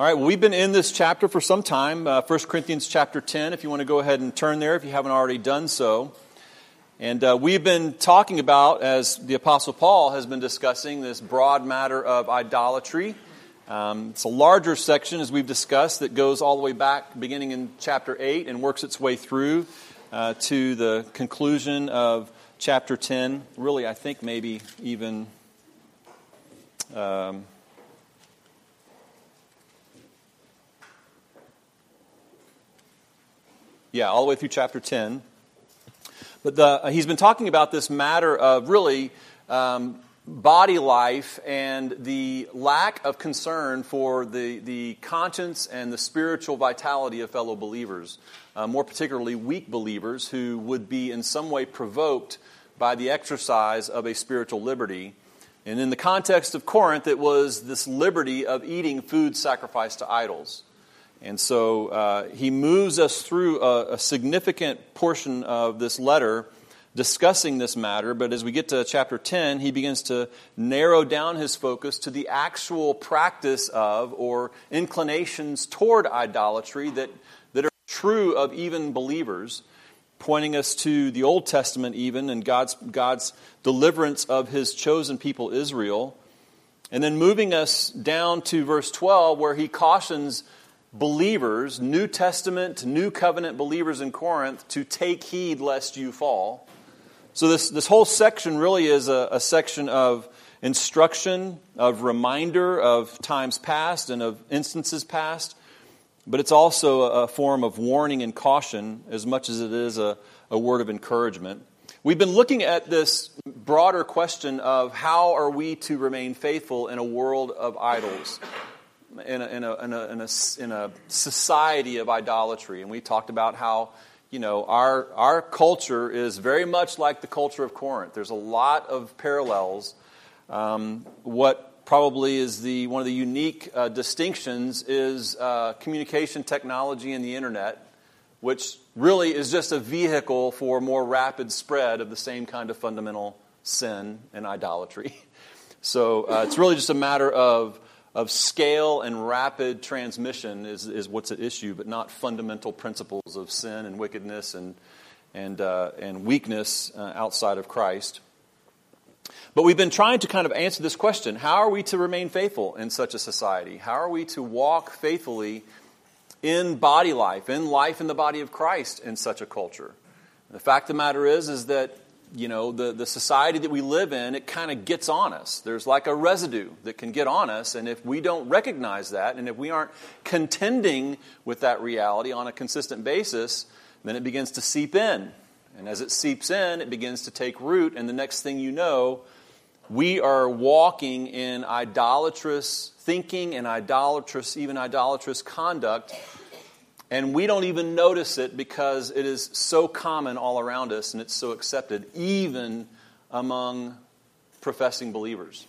All right, well, we've been in this chapter for some time, uh, 1 Corinthians chapter 10, if you want to go ahead and turn there if you haven't already done so. And uh, we've been talking about, as the Apostle Paul has been discussing, this broad matter of idolatry. Um, it's a larger section, as we've discussed, that goes all the way back, beginning in chapter 8, and works its way through uh, to the conclusion of chapter 10. Really, I think maybe even. Um, Yeah, all the way through chapter 10. But the, uh, he's been talking about this matter of really um, body life and the lack of concern for the, the conscience and the spiritual vitality of fellow believers, uh, more particularly weak believers who would be in some way provoked by the exercise of a spiritual liberty. And in the context of Corinth, it was this liberty of eating food sacrificed to idols. And so uh, he moves us through a, a, significant portion of this letter discussing this matter. But as we get to chapter 10, he begins to narrow down his focus to the actual practice of or inclinations toward idolatry that, that are true of even believers, pointing us to the Old Testament, even, and God's, God's deliverance of his chosen people, Israel. And then moving us down to verse 12, where he cautions believers, New Testament, New Covenant believers in Corinth, to take heed lest you fall. So, this, this whole section really is a, a section of instruction, of reminder of times past and of instances past, but it's also a, form of warning and caution as much as it is a, a word of encouragement. We've been looking at this broader question of how are we to remain faithful in a world of idols in a, in a, in a, in a, in a society of idolatry. And we talked about how, you know, our, our culture is very much like the culture of Corinth. There's a lot of parallels. Um, what probably is the, one of the unique uh, distinctions is uh, communication technology and the internet, which really is just a vehicle for more rapid spread of the same kind of fundamental sin and idolatry. So uh, it's really just a matter of of scale and rapid transmission is, is what's at issue, but not fundamental principles of sin and wickedness and, and, uh, and weakness uh, outside of Christ. But we've been trying to kind of answer this question how are we to remain faithful in such a society? How are we to walk faithfully in body life, in life in the body of Christ in such a culture? And the fact of the matter is, is that you know, the, the society that we live in, it kind of gets on us. There's like a residue that can get on us, and if we don't recognize that, and if we aren't contending with that reality on a consistent basis, then it begins to seep in. And as it seeps in, it begins to take root, and the next thing you know, we are walking in idolatrous thinking and idolatrous, even idolatrous conduct and we don't even notice it because it is so common all around us and it's so accepted, even among professing believers.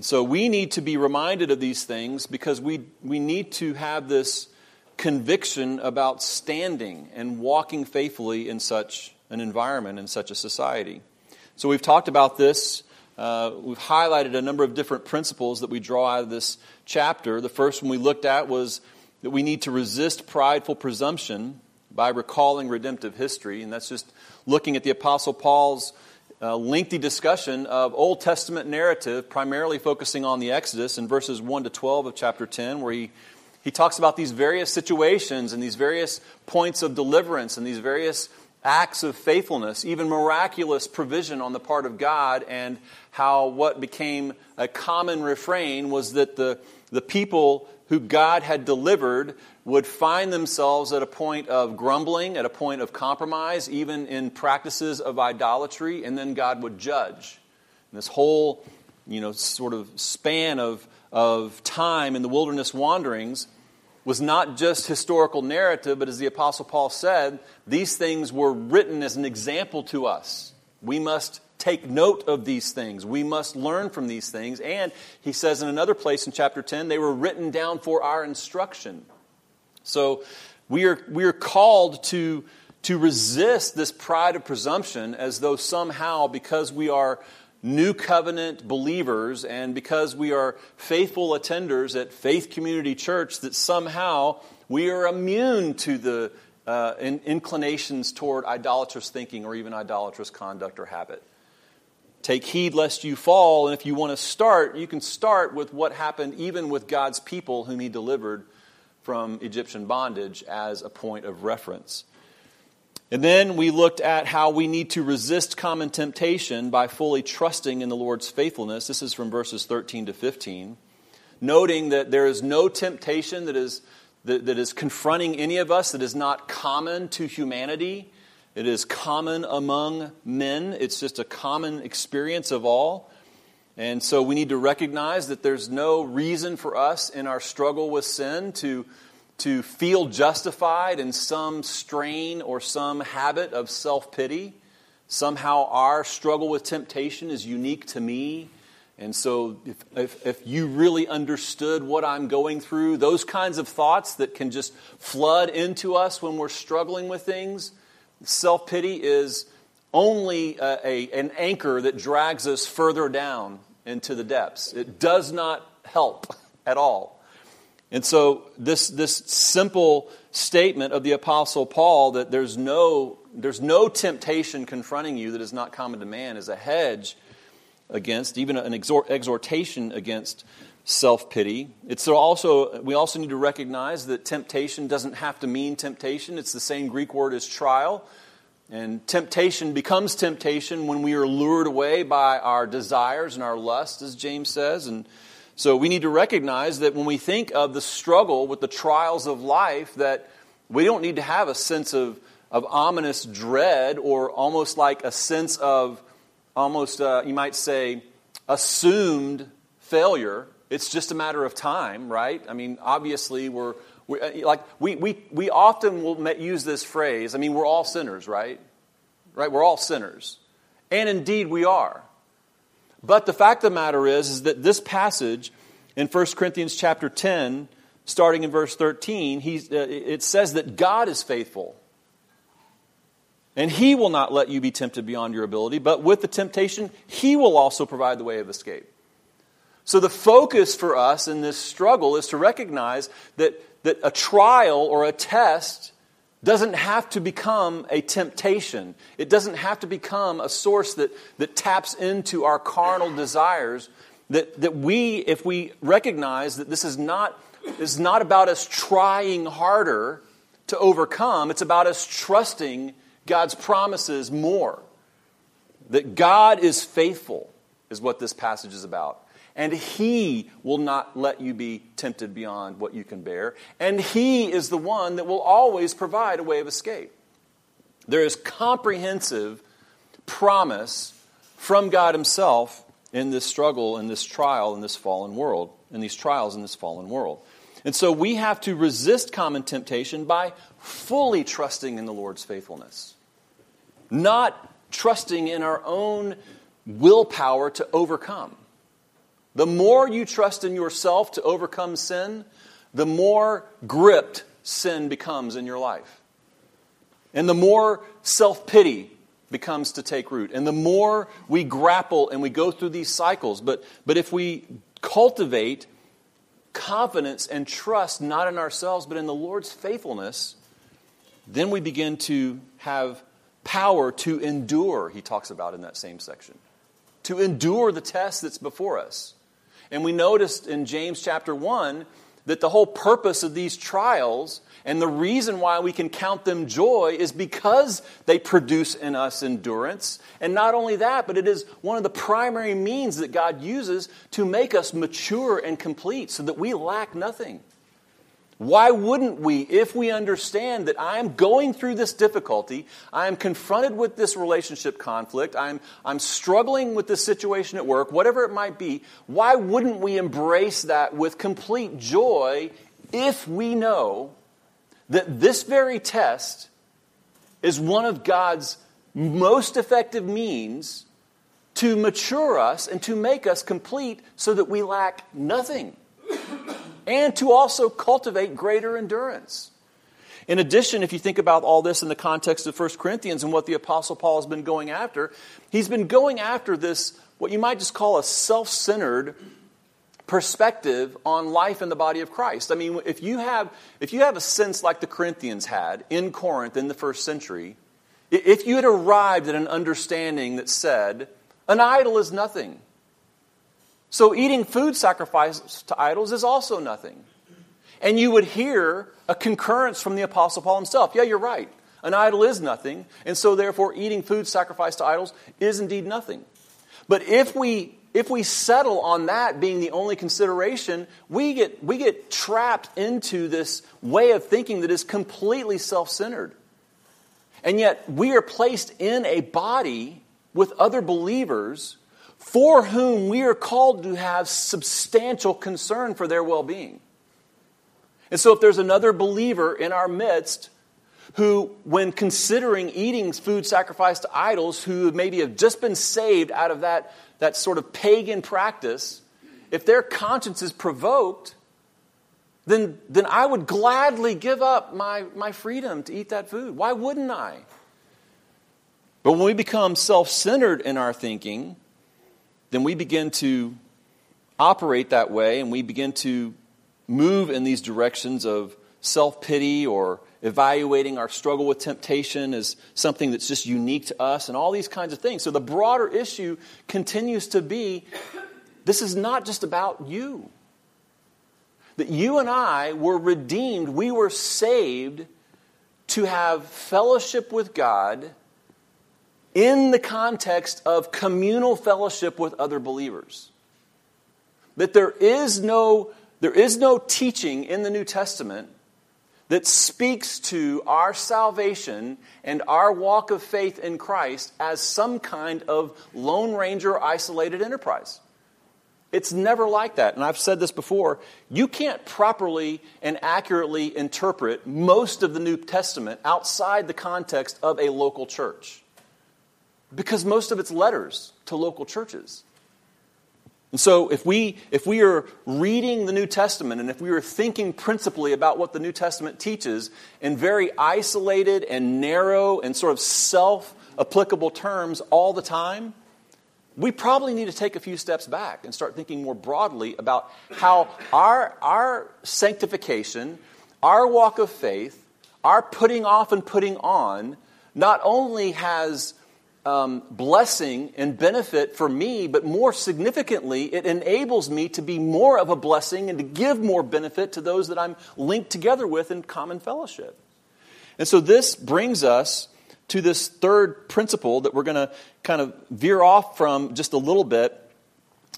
So we need to be reminded of these things because we, we need to have this conviction about standing and walking faithfully in such an environment, in such a society. So we've talked about this. Uh, we've highlighted a number of different principles that we draw out of this chapter. The first one we looked at was that we need to resist prideful presumption by recalling redemptive history. And that's just looking at the Apostle Paul's uh, lengthy discussion of Old Testament narrative, primarily focusing on the Exodus in verses 1 to 12 of chapter 10, where he, he talks about these various situations and these various points of deliverance and these various acts of faithfulness, even miraculous provision on the part of God, and how what became a common refrain was that the, the people who God had delivered would find themselves at a point of grumbling, at a point of compromise, even in practices of idolatry, and then God would judge. And this whole, you know, sort of span of, of time in the wilderness wanderings was not just historical narrative, but as the Apostle Paul said, these things were written as an example to us. We must take note of these things. We must learn from these things. And he says in another place in chapter 10, they were written down for our instruction. So we are, we are called to, to resist this pride of presumption as though somehow, because we are new covenant believers and because we are faithful attenders at Faith Community Church, that somehow we are immune to the uh, in, inclinations toward idolatrous thinking or even idolatrous conduct or habit. Take heed lest you fall, and if you want to start, you can start with what happened even with God's people whom He delivered from Egyptian bondage as a point of reference. And then we looked at how we need to resist common temptation by fully trusting in the Lord's faithfulness. This is from verses 13 to 15. Noting that there is no temptation that is that, that is confronting any of us that is not common to humanity. It is common among men, it's just a common experience of all. And so we need to recognize that there's no reason for us in our struggle with sin to, to feel justified in some strain or some habit of self pity. Somehow our struggle with temptation is unique to me and so, if, if, if, you really understood what I'm going through, those kinds of thoughts that can just flood into us when we're struggling with things, self pity is only a, a, an anchor that drags us further down into the depths. It does not help at all. And so, this, this simple statement of the Apostle Paul that there's no, there's no temptation confronting you that is not common to man is a hedge against, even an exhortation against self pity. It's also, we also need to recognize that temptation doesn't have to mean temptation. It's the same Greek word as trial. And temptation becomes temptation when we are lured away by our desires and our lust, as James says. And so we need to recognize that when we think of the struggle with the trials of life, that we don't need to have a sense of, of ominous dread or almost like a sense of almost, uh, you might say, assumed failure. It's just a matter of time, right? I mean, obviously, we're, we uh, like we, we, we often will use this phrase. I mean, we're all sinners, right? Right? We're all sinners, and indeed we are. But the fact of the matter is, is that this passage in 1 Corinthians chapter 10, starting in verse 13, he, uh, it says that God is faithful and he will not let you be tempted beyond your ability, but with the temptation, he will also provide the way of escape. So the focus for us in this struggle is to recognize that, that a trial or a test doesn't have to become a temptation. It doesn't have to become a source that, that taps into our carnal desires. That, that we, if we recognize that this is not, this is not about us trying harder to overcome, it's about us trusting God's promises more. That God is faithful, is what this passage is about. And He will not let you be tempted beyond what you can bear. And He is the one that will always provide a way of escape. There is comprehensive promise from God Himself in this struggle, in this trial, in this fallen world, in these trials in this fallen world. And so we have to resist common temptation by fully trusting in the Lord's faithfulness not trusting in our own willpower to overcome. The more you trust in yourself to overcome sin, the more gripped sin becomes in your life. And the more self pity becomes to take root. And the more we grapple and we go through these cycles. But, but if we cultivate confidence and trust not in ourselves but in the Lord's faithfulness, then we begin to have power to endure, he talks about in that same section. To endure the test that's before us. And we noticed in James chapter 1 that the whole purpose of these trials and the reason why we can count them joy is because they produce in us endurance. And not only that, but it is one of the primary means that God uses to make us mature and complete so that we lack nothing. Why wouldn't we, if we understand that I am going through this difficulty, I am confronted with this relationship conflict, I'm, I'm struggling with this situation at work, whatever it might be, why wouldn't we embrace that with complete joy if we know that this very test is one of God's most effective means to mature us and to make us complete so that we lack nothing? And to also cultivate greater endurance. In addition, if you think about all this in the context of 1 Corinthians and what the Apostle Paul has been going after, he's been going after this, what you might just call a self centered perspective on life in the body of Christ. I mean, if you have, if you have a sense like the Corinthians had in Corinth in the first century, if you had arrived at an understanding that said, an idol is nothing, so eating food sacrificed to idols is also nothing. And you would hear a concurrence from the Apostle Paul himself. Yeah, you're right. An idol is nothing, and so therefore eating food sacrificed to idols is indeed nothing. But if we if we settle on that being the only consideration, we get, we get trapped into this way of thinking that is completely self centered. And yet, we are placed in a body with other believers for whom we are called to have substantial concern for their well being. And so, if there's another believer in our midst who, when considering eating food sacrificed to idols, who maybe have just been saved out of that, that sort of pagan practice, if their conscience is provoked, then, then I would gladly give up my, my freedom to eat that food. Why wouldn't I? But when we become self centered in our thinking, then we begin to operate that way and we begin to move in these directions of self pity or evaluating our struggle with temptation as something that's just unique to us and all these kinds of things. So the broader issue continues to be this is not just about you. That you and I were redeemed, we were saved to have fellowship with God in the context of communal fellowship with other believers. That there is no, there is no teaching in the New Testament that speaks to our salvation and our walk of faith in Christ as some kind of Lone Ranger isolated enterprise. It's never like that. And I've said this before. You can't properly and accurately interpret most of the New Testament outside the context of a local church because most of it's letters to local churches. And so, if we, if we are reading the New Testament and if we are thinking principally about what the New Testament teaches in very isolated and narrow and sort of self applicable terms all the time, we probably need to take a few steps back and start thinking more broadly about how our, our sanctification, our walk of faith, our putting off and putting on not only has um, blessing and benefit for me, but more significantly, it enables me to be more of a blessing and to give more benefit to those that I'm linked together with in common fellowship. And so this brings us to this third principle that we're going to kind of veer off from just a little bit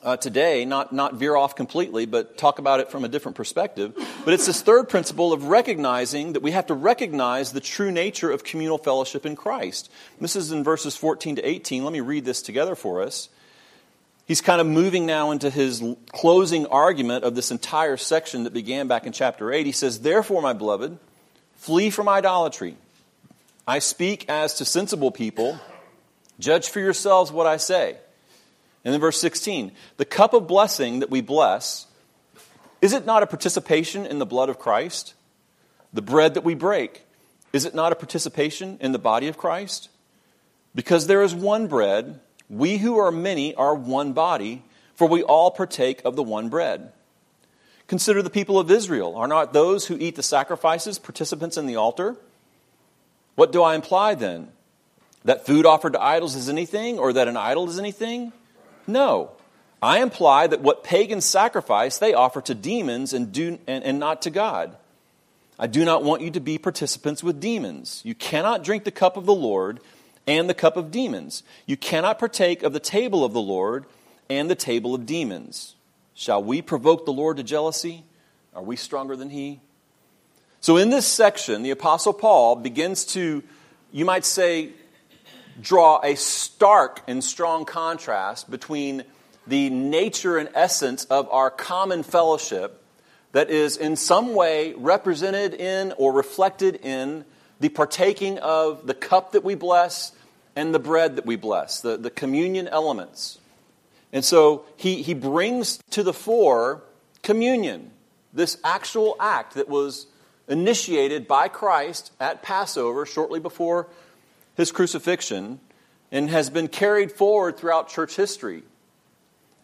uh, today, not, not veer off completely, but talk about it from a different perspective. But it's this third principle of recognizing that we have to recognize the true nature of communal fellowship in Christ. This is in verses 14 to 18. Let me read this together for us. He's kind of moving now into his closing argument of this entire section that began back in chapter 8. He says, Therefore, my beloved, flee from idolatry. I speak as to sensible people. Judge for yourselves what I say. And then verse 16 the cup of blessing that we bless, is it not a participation in the blood of Christ? The bread that we break, is it not a participation in the body of Christ? Because there is one bread, we who are many are one body, for we all partake of the one bread. Consider the people of Israel. Are not those who eat the sacrifices participants in the altar? What do I imply then? That food offered to idols is anything, or that an idol is anything? No. I imply that what pagans sacrifice, they offer to demons and, do, and, and not to God. I do not want you to be participants with demons. You cannot drink the cup of the Lord and the cup of demons. You cannot partake of the table of the Lord and the table of demons. Shall we provoke the Lord to jealousy? Are we stronger than he? So, in this section, the Apostle Paul begins to, you might say, draw a stark and strong contrast between the nature and essence of our common fellowship that is in some way represented in or reflected in the partaking of the cup that we bless and the bread that we bless, the, the communion elements. And so he, he brings to the fore communion, this actual act that was initiated by Christ at Passover shortly before his crucifixion and has been carried forward throughout church history.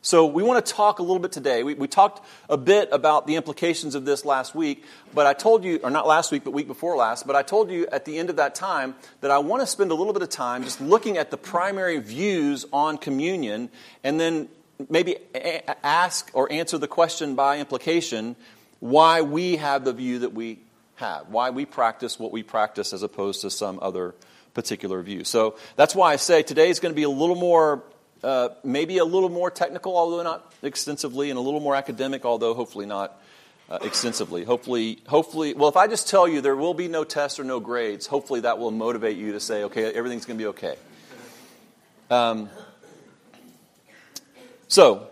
So, we want to talk a little bit today. We, we, talked a bit about the implications of this last week, but I told you, or not last week, but week before last, but I told you at the end of that time that I want to spend a little bit of time just looking at the primary views on communion and then maybe a- ask or answer the question by implication why we have the view that we have, why we practice what we practice as opposed to some other particular view. So that's why I say today is going to be a little more uh, maybe a little more technical, although not extensively, and a little more academic, although hopefully not uh, extensively. Hopefully, hopefully, well, if I just tell you there will be no tests or no grades, hopefully that will motivate you to say, okay, everything's going to be okay. Um, so,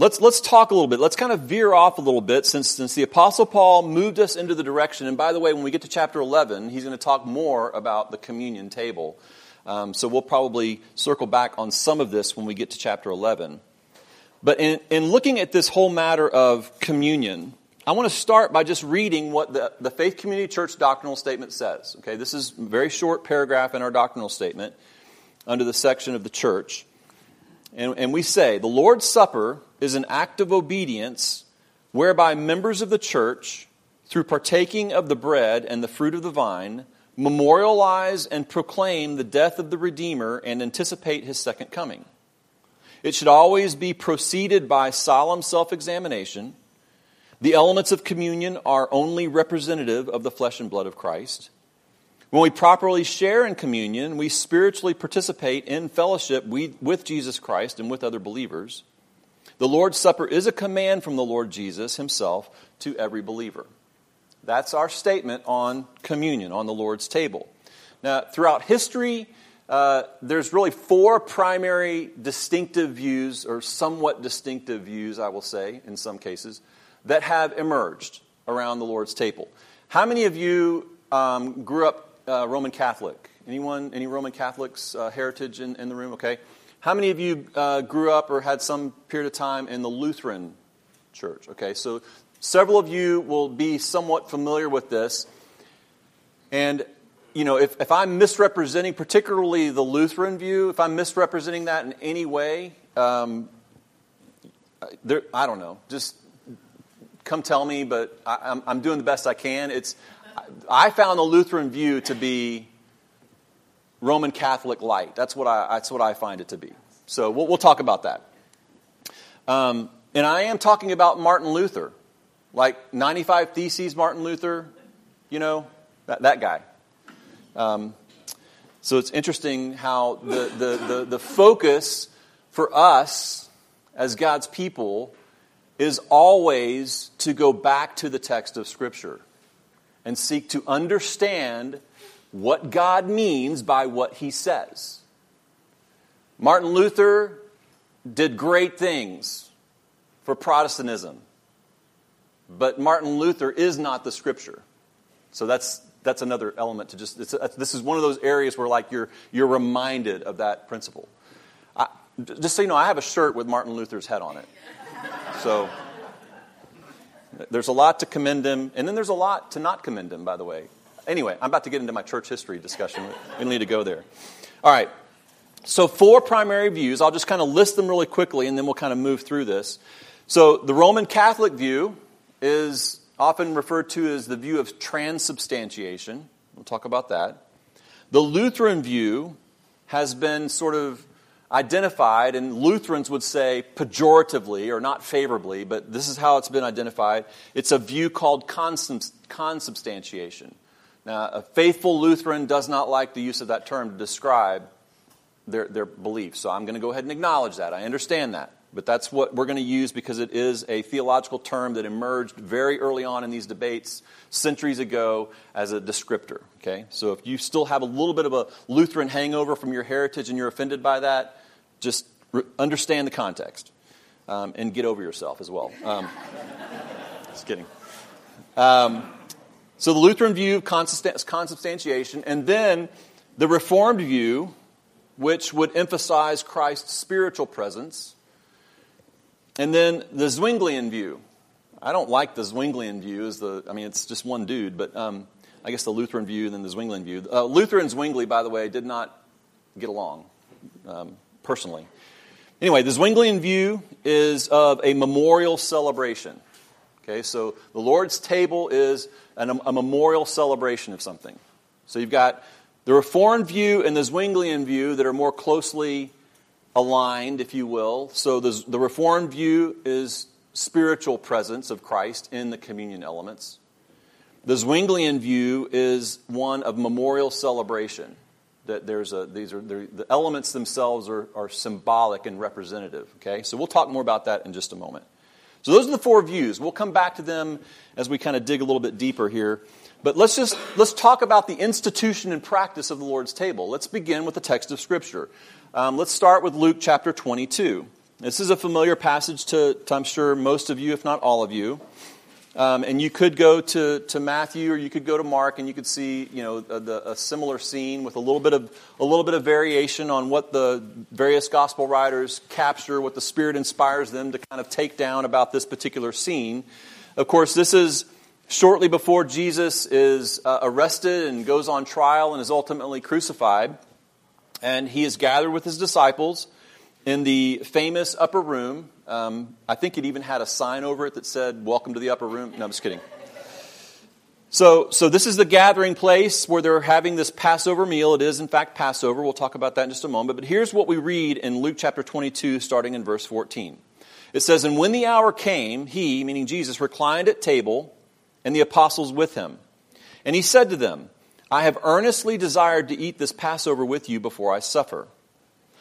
let's, let's talk a little bit. Let's kind of veer off a little bit since, since the Apostle Paul moved us into the direction. And by the way, when we get to chapter 11, he's going to talk more about the communion table. Um, so we'll probably circle back on some of this when we get to chapter 11. But in, in looking at this whole matter of communion, I want to start by just reading what the, the Faith Community Church doctrinal statement says. Okay, this is a very short paragraph in our doctrinal statement under the section of the church. And, and we say, the Lord's Supper is an act of obedience whereby members of the church, through partaking of the bread and the fruit of the vine, memorialize and proclaim the death of the Redeemer and anticipate his second coming. It should always be preceded by solemn self examination. The elements of communion are only representative of the flesh and blood of Christ. When we properly share in communion, we spiritually participate in fellowship with Jesus Christ and with other believers. The Lord's Supper is a command from the Lord Jesus himself to every believer. That's our statement on communion, on the Lord's table. Now, throughout history, uh, there's really four primary distinctive views, or somewhat distinctive views, I will say, in some cases, that have emerged around the Lord's table. How many of you um, grew up uh, Roman Catholic? Anyone, any Roman Catholics uh, heritage in, in, the room? Okay. How many of you uh, grew up or had some period of time in the Lutheran church? Okay, so Several of you will be somewhat familiar with this. And, you know, if, if I'm misrepresenting, particularly the Lutheran view, if I'm misrepresenting that in any way, um, there, I don't know. Just come tell me, but I, I'm, I'm doing the best I can. It's, I found the Lutheran view to be Roman Catholic light. That's what I, that's what I find it to be. So we'll, we'll talk about that. Um, and I am talking about Martin Luther. Like 95 Theses, Martin Luther, you know, that, that guy. Um, so it's interesting how the, the, the, the focus for us as God's people is always to go back to the text of Scripture and seek to understand what God means by what he says. Martin Luther did great things for Protestantism. But Martin Luther is not the scripture. So that's, that's another element to just, this is one of those areas where like you're, you're reminded of that principle. I, just so you know, I have a shirt with Martin Luther's head on it. So there's a lot to commend him, and then there's a lot to not commend him, by the way. Anyway, I'm about to get into my church history discussion. We need to go there. All right. So, four primary views. I'll just kind of list them really quickly, and then we'll kind of move through this. So, the Roman Catholic view is often referred to as the view of transubstantiation. We'll talk about that. The Lutheran view has been sort of identified, and Lutherans would say pejoratively or not favorably, but this is how it's been identified. It's a view called consubstantiation. Now, a faithful Lutheran does not like the use of that term to describe their, their beliefs, so I'm going to go ahead and acknowledge that. I understand that. But that's what we're going to use because it is a theological term that emerged very early on in these debates centuries ago as a descriptor. Okay? So if you still have a little bit of a Lutheran hangover from your heritage and you're offended by that, just re- understand the context um, and get over yourself as well. Um, just kidding. Um, so the Lutheran view of consubstantiation, and then the Reformed view, which would emphasize Christ's spiritual presence and then the Zwinglian view. I don't like the Zwinglian view. Is the I mean, it's just one dude, but um, I guess the Lutheran view and then the Zwinglian view. Uh, Luther and Zwingli, by the way, did not get along um, personally. Anyway, the Zwinglian view is of a memorial celebration. Okay, so the Lord's table is an, a memorial celebration of something. So you've got the Reformed view and the Zwinglian view that are more closely aligned, if you will. So the, the Reformed view is spiritual presence of Christ in the communion elements. The Zwinglian view is one of memorial celebration. That there's a, these are the elements themselves are, are symbolic and representative. Okay, so we'll talk more about that in just a moment. So those are the four views. We'll come back to them as we kind of dig a little bit deeper here. But let's just let's talk about the institution and practice of the Lord's table. Let's begin with the text of Scripture. Um, let's start with Luke chapter 22. This is a familiar passage to, to, I'm sure, most of you, if not all of you. Um, and you could go to, to Matthew or you could go to Mark and you could see you know, a, the, a similar scene with a little, bit of, a little bit of variation on what the various gospel writers capture, what the Spirit inspires them to kind of take down about this particular scene. Of course, this is shortly before Jesus is uh, arrested and goes on trial and is ultimately crucified and he is gathered with his disciples in the famous upper room. Um, I think it even had a sign over it that said, Welcome to the upper room. No, I'm just kidding. So, so this is the gathering place where they're having this Passover meal. It is, in fact, Passover. We'll talk about that in just a moment. But here's what we read in Luke chapter 22, starting in verse 14. It says, And when the hour came, he, meaning Jesus, reclined at table, and the apostles with him. And he said to them, I have earnestly desired to eat this Passover with you before I suffer.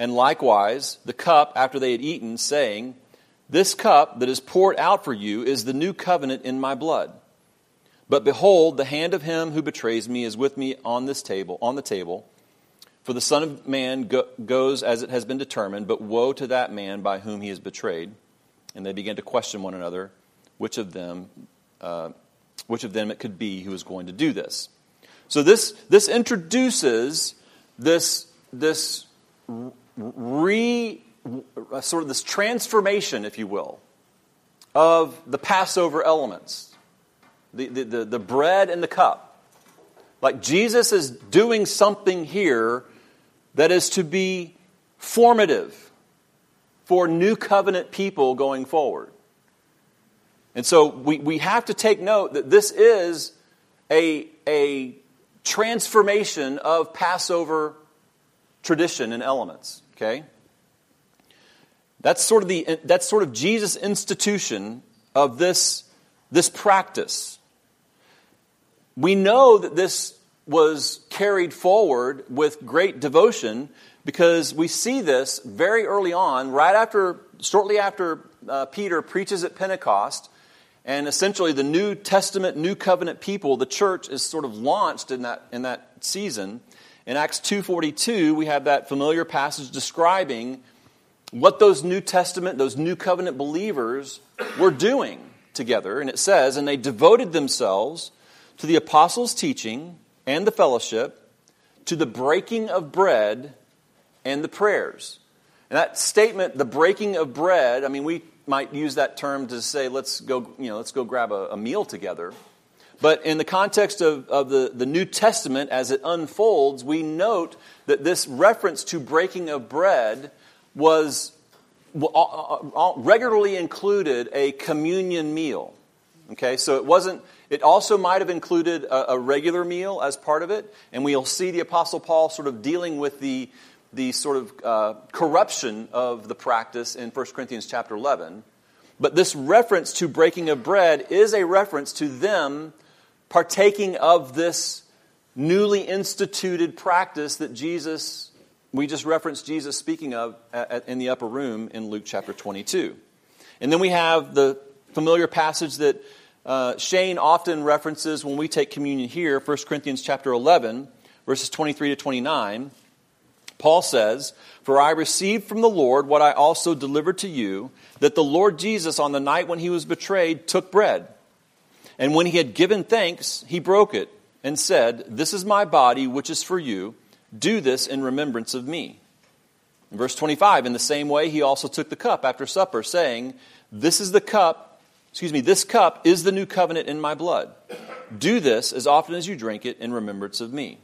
And likewise, the cup after they had eaten, saying, This cup that is poured out for you is the new covenant in my blood. But behold, the hand of him who betrays me is with me on this table, on the table. For the Son of Man go, goes as it has been determined, but woe to that man by whom he is betrayed. And they began to question one another, which of them, uh, which of them it could be who was going to do this. So this, this introduces this, this re, uh, sort of this transformation, if you will, of the Passover elements the, the, the, the bread and the cup. Like Jesus is doing something here that is to be formative for new covenant people going forward. And so we, we have to take note that this is a, a transformation of Passover tradition and elements. Okay? That's sort of the that's sort of Jesus' institution of this, this practice. We know that this was carried forward with great devotion because we see this very early on, right after, shortly after uh, Peter preaches at Pentecost and essentially, the New Testament, New Covenant people, the church is sort of launched in that, in that season. In Acts 2.42, we have that familiar passage describing what those New Testament, those New Covenant believers were doing together. And it says, And they devoted themselves to the apostles' teaching and the fellowship, to the breaking of bread and the prayers. And that statement, the breaking of bread, I mean, we might use that term to say, let's go, you know, let's go grab a, a meal together. But in the context of, of the, the New Testament, as it unfolds, we note that this reference to breaking of bread was regularly included a communion meal. Okay, so it wasn't, it also might have included a, a, regular meal as part of it, and we'll see the Apostle Paul sort of dealing with the, the sort of uh, corruption of the practice in 1 Corinthians chapter 11. But this reference to breaking of bread is a reference to them partaking of this newly instituted practice that Jesus, we just referenced Jesus speaking of in the upper room in Luke chapter 22. And then we have the familiar passage that uh, Shane often references when we take communion here, 1 Corinthians chapter 11, verses 23 to 29. Paul says, For I received from the Lord what I also delivered to you, that the Lord Jesus, on the night when he was betrayed, took bread. And when he had given thanks, he broke it and said, This is my body, which is for you. Do this in remembrance of me. In verse 25, in the same way, he also took the cup after supper, saying, This is the cup, excuse me, this cup is the new covenant in my blood. Do this as often as you drink it in remembrance of me.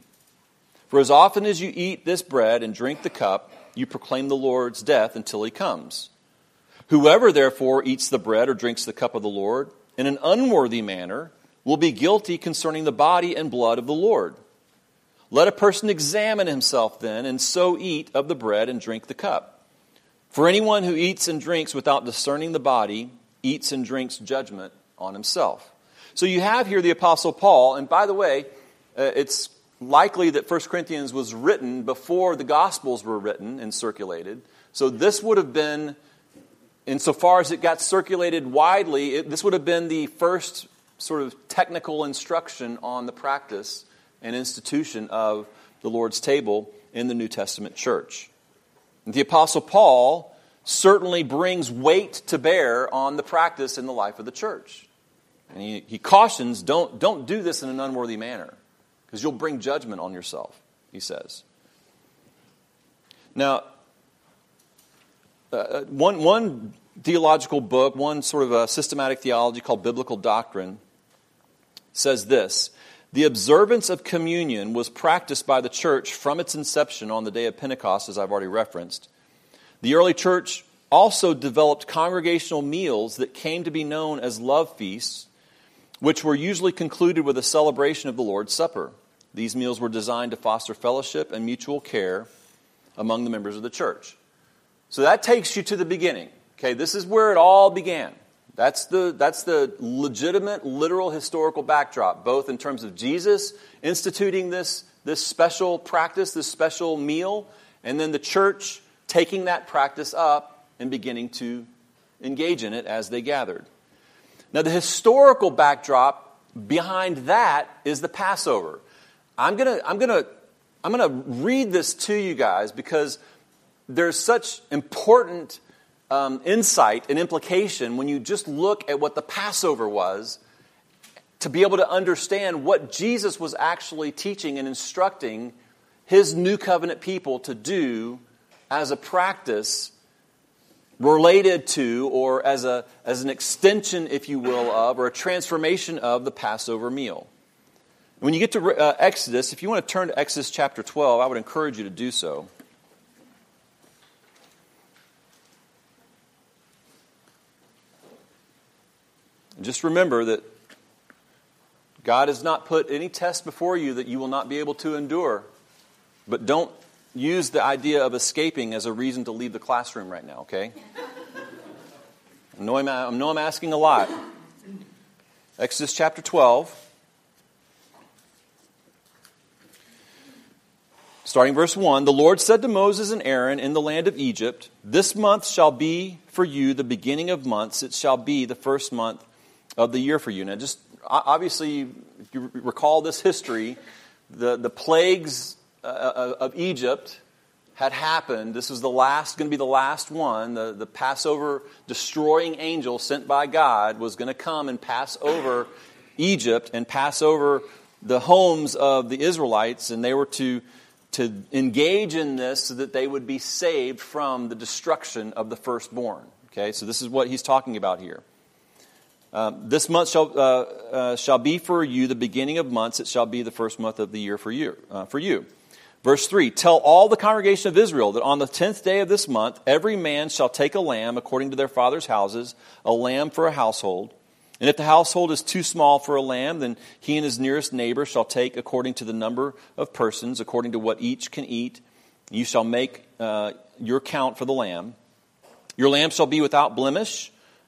For as often as you eat this bread and drink the cup, you proclaim the Lord's death until he comes. Whoever therefore eats the bread or drinks the cup of the Lord in an unworthy manner will be guilty concerning the body and blood of the Lord. Let a person examine himself then, and so eat of the bread and drink the cup. For anyone who eats and drinks without discerning the body eats and drinks judgment on himself. So you have here the Apostle Paul, and by the way, uh, it's likely that 1 Corinthians was written before the Gospels were written and circulated. So this would have been, insofar as it got circulated widely, it, this would have been the first sort of technical instruction on the practice and institution of the Lord's table in the New Testament church. The Apostle Paul certainly brings weight to bear on the practice in the life of the church. And he, he cautions don't, don't do this in an unworthy manner because you'll bring judgment on yourself, he says. Now, uh, uh, one, one theological book, one sort of a systematic theology called Biblical Doctrine, says this The observance of communion was practiced by the church from its inception on the day of Pentecost, as I've already referenced. The early church also developed congregational meals that came to be known as love feasts which were usually concluded with a celebration of the Lord's Supper. These meals were designed to foster fellowship and mutual care among the members of the church. So that takes you to the beginning. Okay, this is where it all began. That's the, that's the legitimate, literal, historical backdrop, both in terms of Jesus instituting this, this special practice, this special meal, and then the church taking that practice up and beginning to engage in it as they gathered. Now, the historical backdrop behind that is the Passover. I'm going to I'm to I'm to read this to you guys because there's such important um, insight and implication when you just look at what the Passover was to be able to understand what Jesus was actually teaching and instructing his new covenant people to do as a practice related to or as, a, as an extension, if you will, of or a transformation of the Passover meal. When you get to uh, Exodus, if you want to turn to Exodus chapter 12, I would encourage you to do so. And just remember that God has not put any test before you that you will not be able to endure. But don't use the idea of escaping as a reason to leave the classroom right now, okay? I know I'm, I know I'm asking a lot. Exodus chapter 12. Starting verse 1 The Lord said to Moses and Aaron in the land of Egypt, This month shall be for you the beginning of months. It shall be the first month of the year for you. Now, just obviously, if you recall this history, the, the plagues uh, uh, of Egypt had happened. This was the last, going to be the last one. The, the Passover destroying angel sent by God was going to come and pass over Egypt and pass over the homes of the Israelites, and they were to, to engage in this so that they would be saved from the destruction of the firstborn. Okay, so this is what he's talking about here. Um, this month shall, uh, uh, shall be for you the beginning of months. It shall be the first month of the year for you. Uh, for you. Verse 3 Tell all the congregation of Israel that on the tenth day of this month, every man shall take a lamb according to their father's houses, a lamb for a household. And if the household is too small for a lamb, then he and his nearest neighbor shall take according to the number of persons, according to what each can eat. You shall make uh, your count for the lamb. Your lamb shall be without blemish,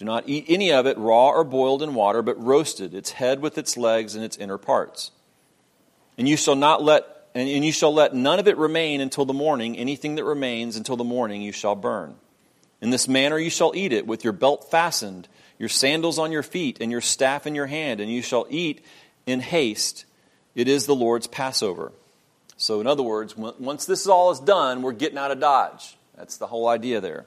Do not eat any of it raw or boiled in water, but roasted, its head with its legs and its inner parts. And you shall not let and you shall let none of it remain until the morning. Anything that remains until the morning you shall burn. In this manner you shall eat it, with your belt fastened, your sandals on your feet, and your staff in your hand, and you shall eat in haste. It is the Lord's Passover. So, in other words, once this all is done, we're getting out of Dodge. That's the whole idea there.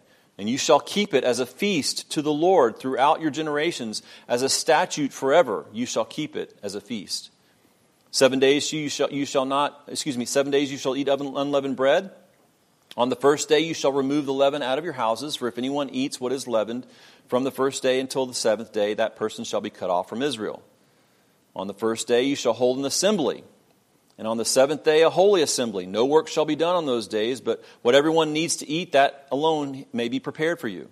and you shall keep it as a feast to the Lord throughout your generations, as a statute forever. You shall keep it as a feast. Seven days you shall, you shall not, excuse me, seven days you shall eat unleavened bread. On the first day you shall remove the leaven out of your houses, for if anyone eats what is leavened from the first day until the seventh day, that person shall be cut off from Israel. On the first day you shall hold an assembly and on the seventh day, a holy assembly. No work shall be done on those days, but what everyone needs to eat, that alone may be prepared for you.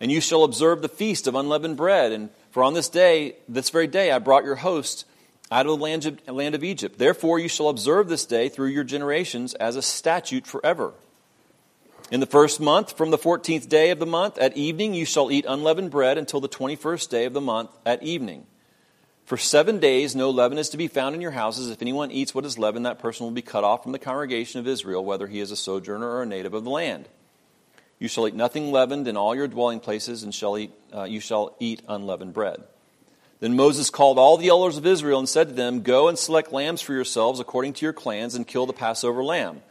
And you shall observe the feast of unleavened bread. And for on this day, this very day, I brought your host out of the land of, Egypt. Therefore, you shall observe this day through your generations as a statute forever. In the first month, from the fourteenth day of the month, at evening, you shall eat unleavened bread until the twenty first day of the month at evening. For seven days no leaven is to be found in your houses. If anyone eats what is leavened, that person will be cut off from the congregation of Israel, whether he is a sojourner or a native of the land. You shall eat nothing leavened in all your dwelling places, and shall eat, uh, you shall eat unleavened bread. Then Moses called all the elders of Israel and said to them, Go and select lambs for yourselves according to your clans, and kill the Passover lamb.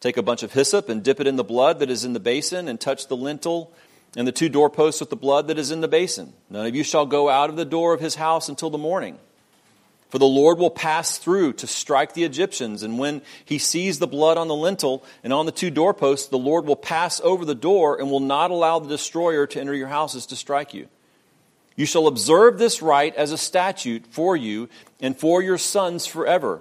Take a bunch of hyssop and dip it in the blood that is in the basin, and touch the lintel and the two doorposts with the blood that is in the basin. None of you shall go out of the door of his house until the morning. For the Lord will pass through to strike the Egyptians, and when he sees the blood on the lintel and on the two doorposts, the Lord will pass over the door and will not allow the destroyer to enter your houses to strike you. You shall observe this rite as a statute for you and for your sons forever.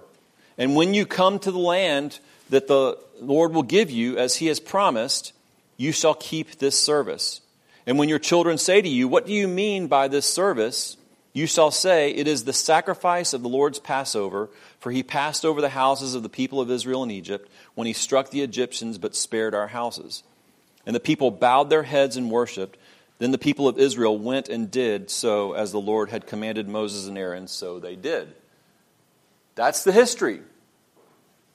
And when you come to the land that the Lord will give you, as he has promised, you shall keep this service. And when your children say to you, What do you mean by this service? You shall say, It is the sacrifice of the Lord's Passover, for he passed over the houses of the people of Israel in Egypt when he struck the Egyptians but spared our houses. And the people bowed their heads and worshipped. Then the people of Israel went and did so as the Lord had commanded Moses and Aaron, so they did. That's the history.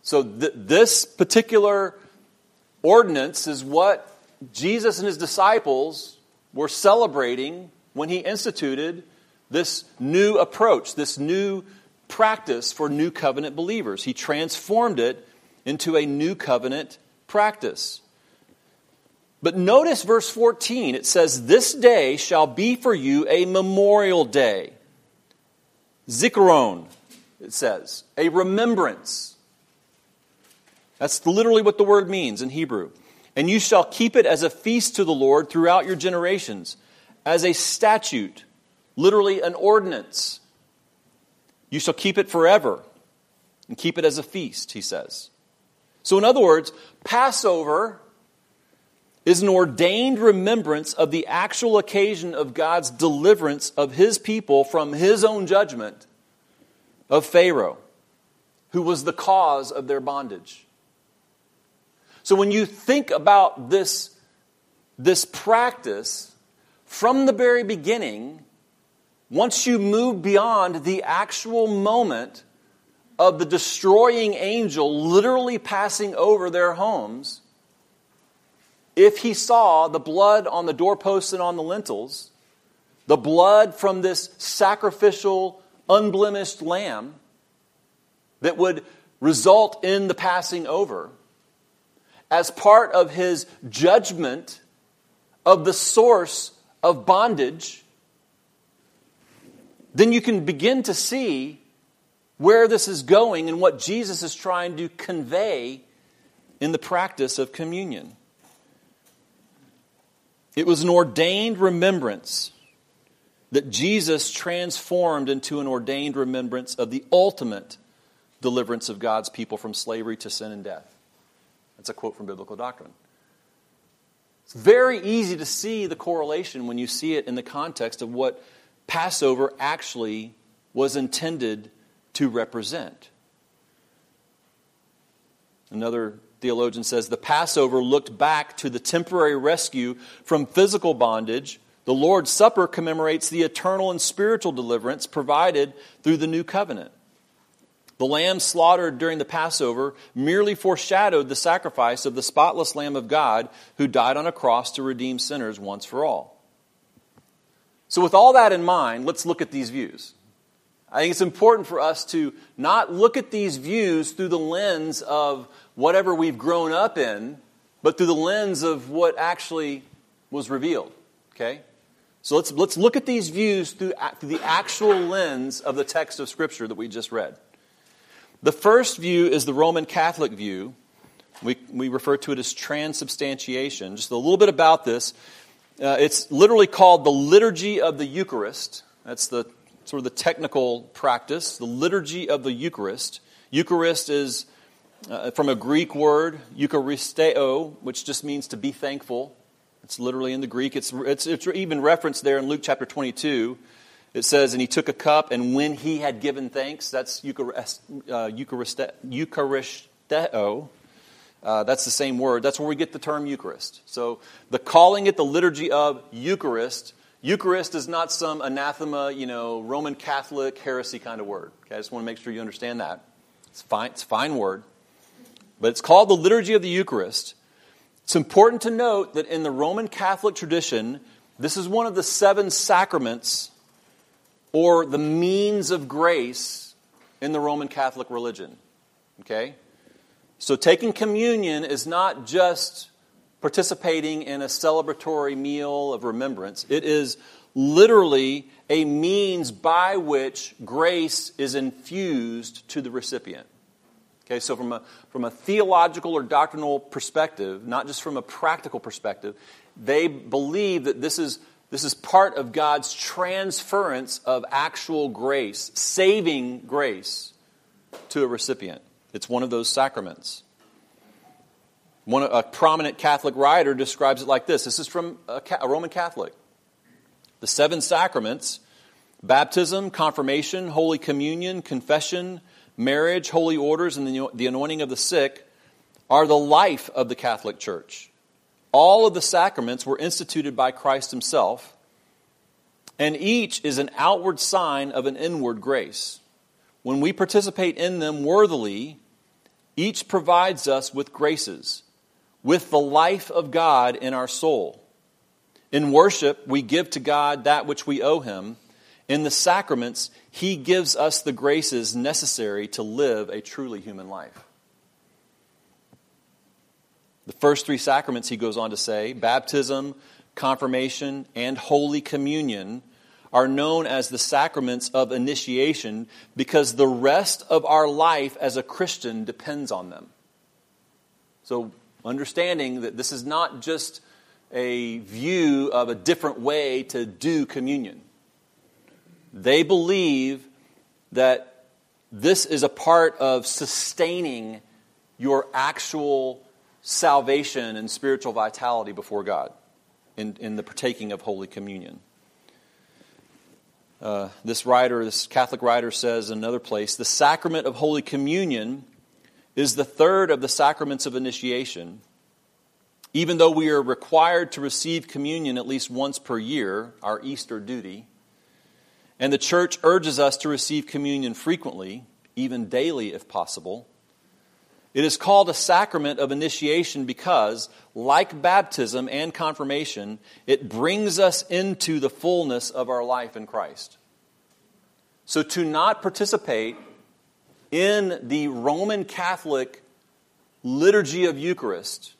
So, th- this particular ordinance is what Jesus and his disciples were celebrating when he instituted this new approach, this new practice for new covenant believers. He transformed it into a new covenant practice. But notice verse 14. It says, This day shall be for you a memorial day. Zikaron, it says, a remembrance. That's literally what the word means in Hebrew. And you shall keep it as a feast to the Lord throughout your generations, as a statute, literally an ordinance. You shall keep it forever and keep it as a feast, he says. So, in other words, Passover is an ordained remembrance of the actual occasion of God's deliverance of his people from his own judgment of Pharaoh, who was the cause of their bondage. So when you think about this, this practice, from the very beginning, once you move beyond the actual moment of the destroying angel literally passing over their homes, if he saw the blood on the doorposts and on the lintels, the blood from this sacrificial, unblemished lamb that would result in the passing over, as part of his judgment of the source of bondage, then you can begin to see where this is going and what Jesus is trying to convey in the practice of communion. It was an ordained remembrance that Jesus transformed into an ordained remembrance of the ultimate deliverance of God's people from slavery to sin and death. That's a quote from biblical doctrine. It's very easy to see the correlation when you see it in the context of what Passover actually was intended to represent. Another theologian says the Passover looked back to the temporary rescue from physical bondage. The Lord's Supper commemorates the eternal and spiritual deliverance provided through the new covenant. The lamb slaughtered during the Passover merely foreshadowed the sacrifice of the spotless Lamb of God who died on a cross to redeem sinners once for all. So, with all that in mind, let's look at these views. I think it's important for us to not look at these views through the lens of whatever we've grown up in, but through the lens of what actually was revealed. Okay? So let's, let's look at these views through, through the actual lens of the text of Scripture that we just read. The first view is the Roman Catholic view. We, we refer to it as transubstantiation. Just a little bit about this. Uh, it's literally called the Liturgy of the Eucharist. That's the sort of the technical practice, the Liturgy of the Eucharist. Eucharist is uh, from a Greek word, Eucharisteo, which just means to be thankful. It's literally in the Greek. It's, it's, it's even referenced there in Luke chapter 22. It says, And he took a cup, and when he had given thanks, that's Eucharist, uh, Euchariste, Eucharisteo. Uh, that's the same word. That's where we get the term Eucharist. So the calling it the liturgy of Eucharist, Eucharist is not some anathema, you know, Roman Catholic heresy kind of word. Okay, I just want to make sure you understand that. It's fine. It's a fine word. But it's called the Liturgy of the Eucharist. It's important to note that in the Roman Catholic tradition, this is one of the seven sacraments or the means of grace in the Roman Catholic religion. Okay? So taking communion is not just participating in a celebratory meal of remembrance, it is literally a means by which grace is infused to the recipient. Okay, so from a, from a theological or doctrinal perspective, not just from a practical perspective, they believe that this is, this is part of God's transference of actual grace, saving grace to a recipient. It's one of those sacraments. One, a prominent Catholic writer describes it like this this is from a, a Roman Catholic. The seven sacraments baptism, confirmation, Holy Communion, confession, marriage, holy orders, and the anointing of the sick are the life of the Catholic Church. All of the sacraments were instituted by Christ Himself, and each is an outward sign of an inward grace. When we participate in them worthily, each provides us with graces, with the life of God in our soul. In worship, we give to God that which we owe Him in the sacraments, He gives us the graces necessary to live a truly human life. The first three sacraments, he goes on to say baptism, confirmation, and Holy Communion are known as the sacraments of initiation because the rest of our life as a Christian depends on them. So, understanding that this is not just a view of a different way to do communion. They believe that this is a part of sustaining your actual salvation and spiritual vitality before God in, in the partaking of Holy Communion. Uh, this writer, this Catholic writer, says in another place the sacrament of Holy Communion is the third of the sacraments of initiation. Even though we are required to receive communion at least once per year, our Easter duty, and the church urges us to receive communion frequently, even daily if possible. It is called a sacrament of initiation because, like baptism and confirmation, it brings us into the fullness of our life in Christ. So, to not participate in the Roman Catholic liturgy of Eucharist,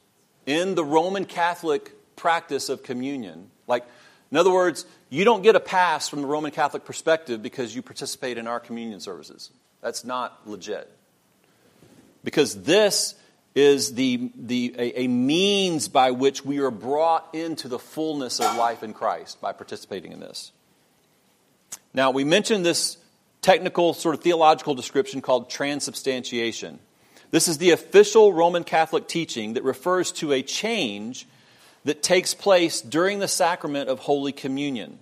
in the Roman Catholic practice of communion, like in other words, you don't get a pass from the Roman Catholic perspective because you participate in our communion services. That's not legit. Because this is the, the, a, a, means by which we are brought into the fullness of life in Christ by participating in this. Now, we mentioned this technical, sort of theological description called transubstantiation. This is the official Roman Catholic teaching that refers to a change that takes place during the sacrament of Holy Communion.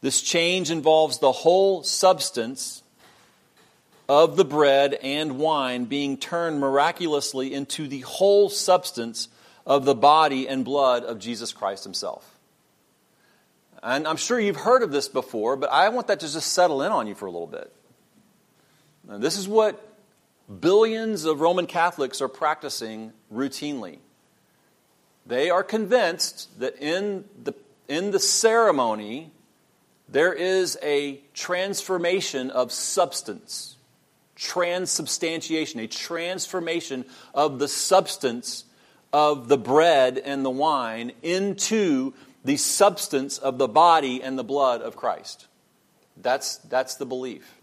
This change involves the whole substance of the bread and wine being turned miraculously into the whole substance of the body and blood of Jesus Christ Himself. And I'm sure you've heard of this before, but I want that to just settle in on you for a little bit. This is what billions of Roman Catholics are practicing routinely. They are convinced that in the, in the ceremony, there is a transformation of substance transubstantiation, a transformation of the substance of the bread and the wine into the substance of the body and the blood of Christ. That's, that's the belief.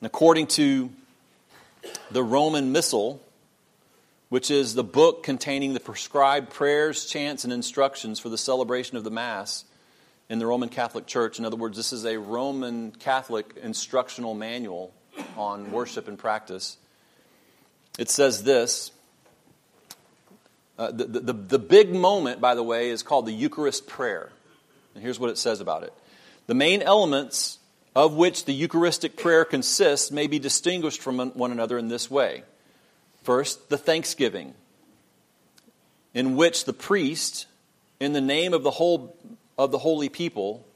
And according to the Roman Missal, which is the book containing the prescribed prayers, chants, and instructions for the celebration of the Mass, in the Roman Catholic Church. In other words, this is a Roman Catholic instructional manual on worship and practice. It says this. Uh, the, the, the big moment, by the way, is called the Eucharist prayer. And here's what it says about it The main elements of which the Eucharistic prayer consists may be distinguished from one another in this way. First, the thanksgiving, in which the priest, in the name of the whole of the holy people,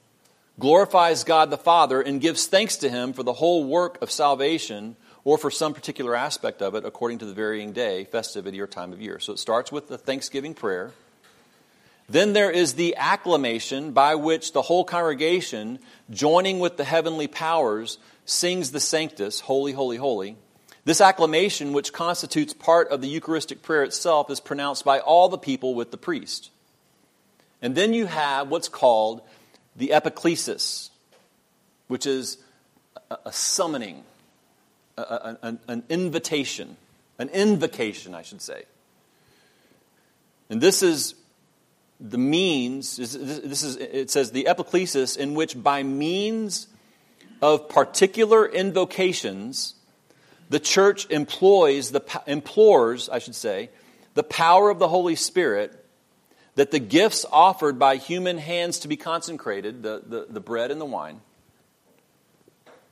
glorifies God the Father, and gives thanks to Him for the whole work of salvation or for some particular aspect of it according to the varying day, festivity, or time of year. So it starts with the thanksgiving prayer. Then there is the acclamation by which the whole congregation, joining with the heavenly powers, sings the Sanctus, Holy, Holy, Holy. This acclamation, which constitutes part of the Eucharistic prayer itself, is pronounced by all the people with the priest. And then you have what's called the epiclesis, which is a, a summoning, a, a, an, an invitation, an invocation, I should say. And this is the means, this is, it says the epiclesis in which by means of particular invocations, the church employs the, implores, I should say, the power of the Holy Spirit that the gifts offered by human hands to be consecrated, the, the, the bread and the wine,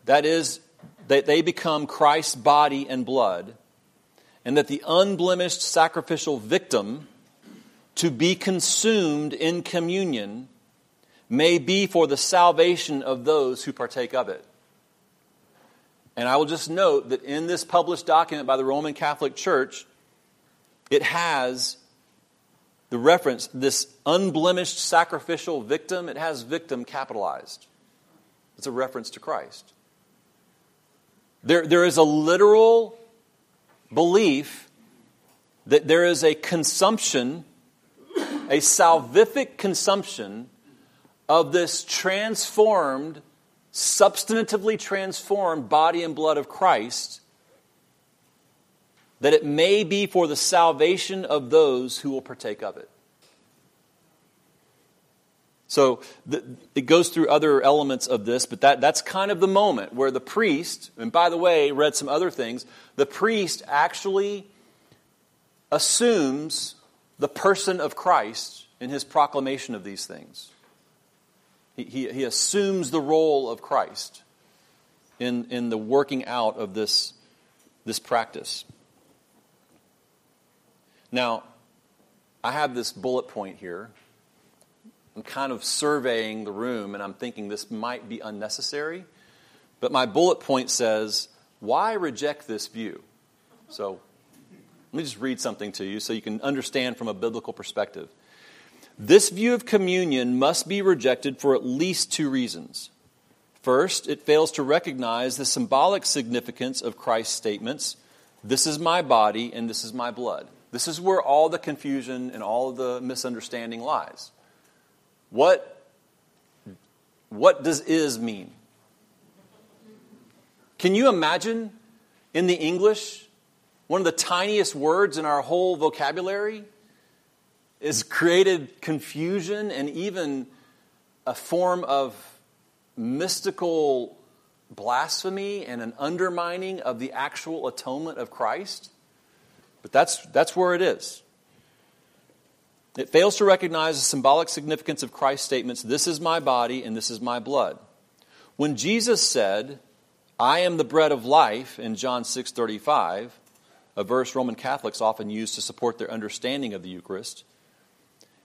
that is, that they become Christ's body and blood, and that the unblemished sacrificial victim to be consumed in communion may be for the salvation of those who partake of it. And I will just note that in this published document by the Roman Catholic Church, it has the reference, this unblemished sacrificial victim, it has victim capitalized. It's a reference to Christ. There, there is a literal belief that there is a consumption, a salvific consumption of this transformed, substantively transformed body and blood of Christ that it may be for the salvation of those who will partake of it. So the, it goes through other elements of this, but that, that's kind of the moment where the priest, and by the way, read some other things, the priest actually assumes the person of Christ in his proclamation of these things. He, he, he assumes the role of Christ in, in the working out of this, this practice. Now, I have this bullet point here. I'm kind of surveying the room and I'm thinking this might be unnecessary. But my bullet point says, Why reject this view? So let me just read something to you so you can understand from a biblical perspective. This view of communion must be rejected for at least two reasons. First, it fails to recognize the symbolic significance of Christ's statements this is my body and this is my blood. This is where all the confusion and all the misunderstanding lies. What, what does is mean? Can you imagine in the English, one of the tiniest words in our whole vocabulary is created confusion and even a form of mystical blasphemy and an undermining of the actual atonement of Christ? But that's, that's where it is. It fails to recognize the symbolic significance of Christ's statements, This is my body and this is my blood. When Jesus said, I am the bread of life in John 6:35, a verse Roman Catholics often use to support their understanding of the Eucharist,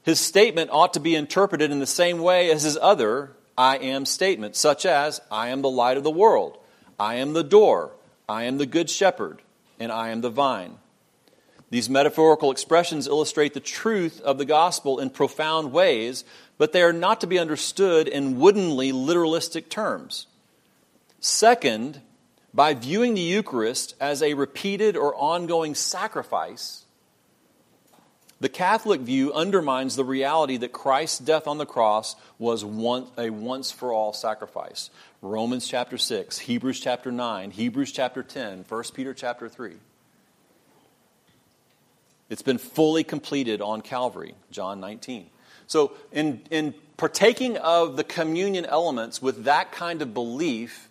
his statement ought to be interpreted in the same way as his other I am statements, such as I am the light of the world, I am the door, I am the good shepherd, and I am the vine. These metaphorical expressions illustrate the truth of the gospel in profound ways, but they are not to be understood in woodenly literalistic terms. Second, by viewing the Eucharist as a repeated or ongoing sacrifice, the Catholic view undermines the reality that Christ's death on the cross was a once for all sacrifice. Romans chapter 6, Hebrews chapter 9, Hebrews chapter 10, 1 Peter chapter 3. It's been fully completed on Calvary, John 19. So, in, in partaking of the communion elements with that kind of belief,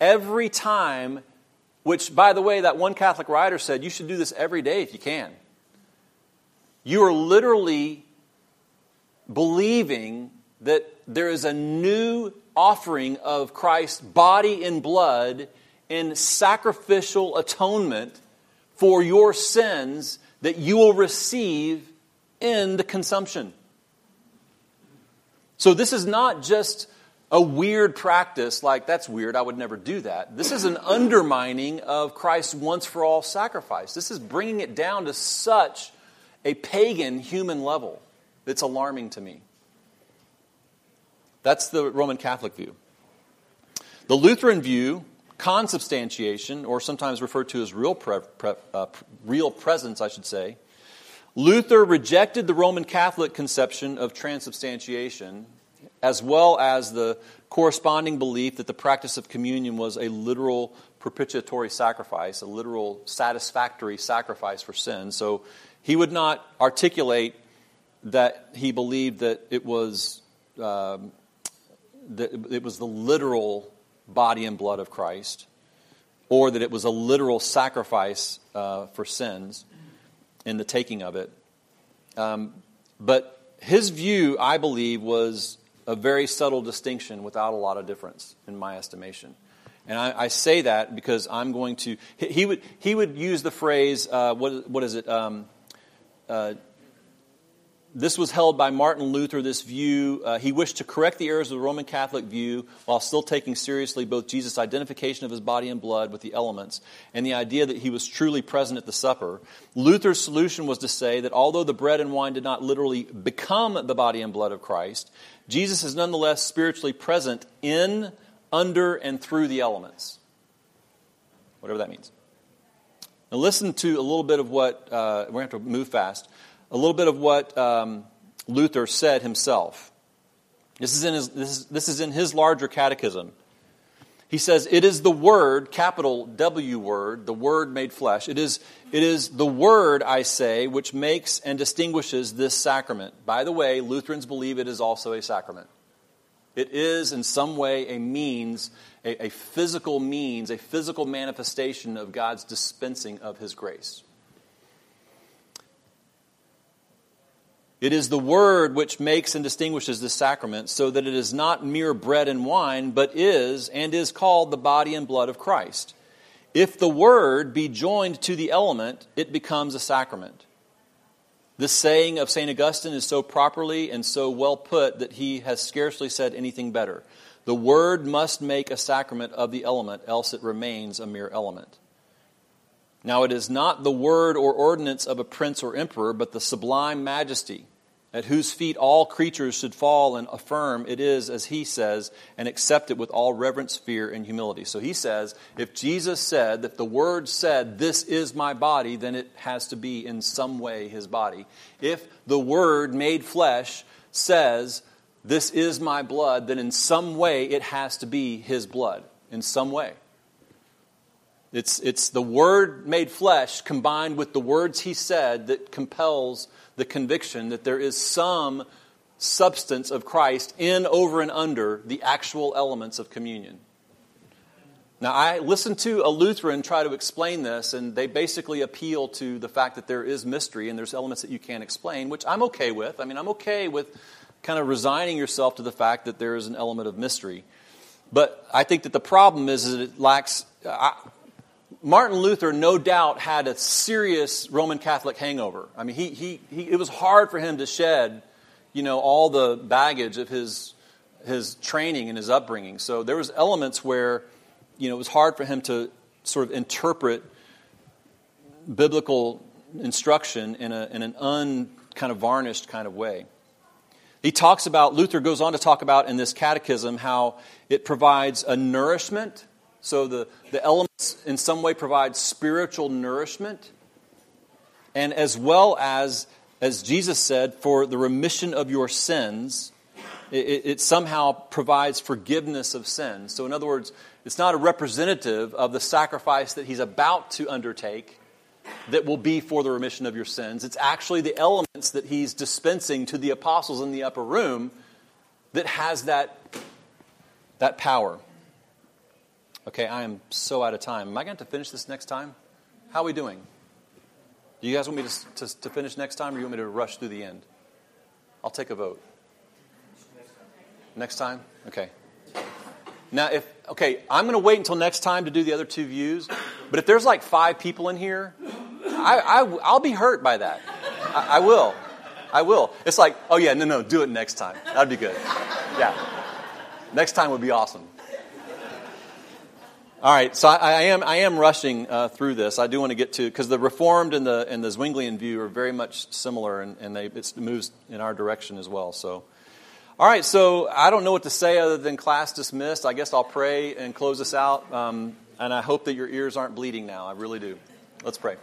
every time, which, by the way, that one Catholic writer said you should do this every day if you can. You are literally believing that there is a new offering of Christ's body and blood in sacrificial atonement for your sins that you will receive in the consumption. So, this is not just a weird practice like that's weird, I would never do that. This is an undermining of Christ's once for all sacrifice. This is bringing it down to such a pagan human level that's alarming to me. That's the Roman Catholic view. The Lutheran view consubstantiation, or sometimes referred to as real, pre- pre- uh, real presence, I should say, Luther rejected the Roman Catholic conception of transubstantiation, as well as the corresponding belief that the practice of communion was a literal propitiatory sacrifice, a literal satisfactory sacrifice for sin. So he would not articulate that he believed that it was um, that it was the literal body and blood of Christ, or that it was a literal sacrifice uh, for sins in the taking of it. Um, but his view, I believe, was a very subtle distinction without a lot of difference, in my estimation. And I, I say that because I'm going to. He would, he would use the phrase, uh, what, what is it? Um, uh, this was held by Martin Luther, this view. Uh, he wished to correct the errors of the Roman Catholic view while still taking seriously both Jesus' identification of his body and blood with the elements and the idea that he was truly present at the supper. Luther's solution was to say that although the bread and wine did not literally become the body and blood of Christ, Jesus is nonetheless spiritually present in, under, and through the elements. Whatever that means. Now, listen to a little bit of what, uh, we're going to have to move fast a little bit of what um, Luther said himself. This is, in his, this, is, this is in his larger catechism. He says, It is the Word, capital W word, the Word made flesh. It is, it is the Word, I say, which makes and distinguishes this sacrament. By the way, Lutherans believe it is also a sacrament. It is, in some way, a means, a, a physical means, a physical manifestation of God's dispensing of His grace. It is the Word which makes and distinguishes this sacrament, so that it is not mere bread and wine, but is and is called the body and blood of Christ. If the Word be joined to the element, it becomes a sacrament. This saying of St. Augustine is so properly and so well put that he has scarcely said anything better. The Word must make a sacrament of the element, else it remains a mere element. Now it is not the word or ordinance of a prince or emperor, but the sublime majesty, at whose feet all creatures should fall and affirm it is, as he says, and accept it with all reverence, fear, and humility. So he says, if Jesus said that the word said, This is my body, then it has to be in some way his body. If the word made flesh says, This is my blood, then in some way it has to be his blood. In some way. It's, it's the Word made flesh combined with the words He said that compels the conviction that there is some substance of Christ in, over, and under the actual elements of communion. Now, I listened to a Lutheran try to explain this, and they basically appeal to the fact that there is mystery and there's elements that you can't explain, which I'm okay with. I mean, I'm okay with kind of resigning yourself to the fact that there is an element of mystery. But I think that the problem is that it lacks. I, Martin Luther, no doubt, had a serious Roman Catholic hangover. I mean, he, he, he, it was hard for him to shed, you know, all the baggage of his, his training and his upbringing. So there was elements where, you know, it was hard for him to sort of interpret biblical instruction in, a, in an un kind of varnished kind of way. He talks about, Luther goes on to talk about in this catechism how it provides a nourishment. So the, the elements in some way provide spiritual nourishment. And as well as, as Jesus said, for the remission of your sins, it, it somehow provides forgiveness of sins. So, in other words, it's not a representative of the sacrifice that he's about to undertake that will be for the remission of your sins. It's actually the elements that he's dispensing to the apostles in the upper room that has that, that power. Okay, I am so out of time. Am I going to finish this next time? How are we doing? Do you guys want me to, to, to finish next time or you want me to rush through the end? I'll take a vote. Next time? Okay. Now, if, okay, I'm going to wait until next time to do the other two views, but if there's like five people in here, I, I, will be hurt by that. I, I will. I will. It's like, oh yeah, no, no, do it next time. That'd be good. Yeah. Next time would be awesome. All right, so I, I am I am rushing uh, through this. I do want to get to because the Reformed and the and the Zwinglian view are very much similar, and, and they it moves in our direction as well. So, all right, so I don't know what to say other than class dismissed. I guess I'll pray and close this out, um, and I hope that your ears aren't bleeding now. I really do. Let's pray.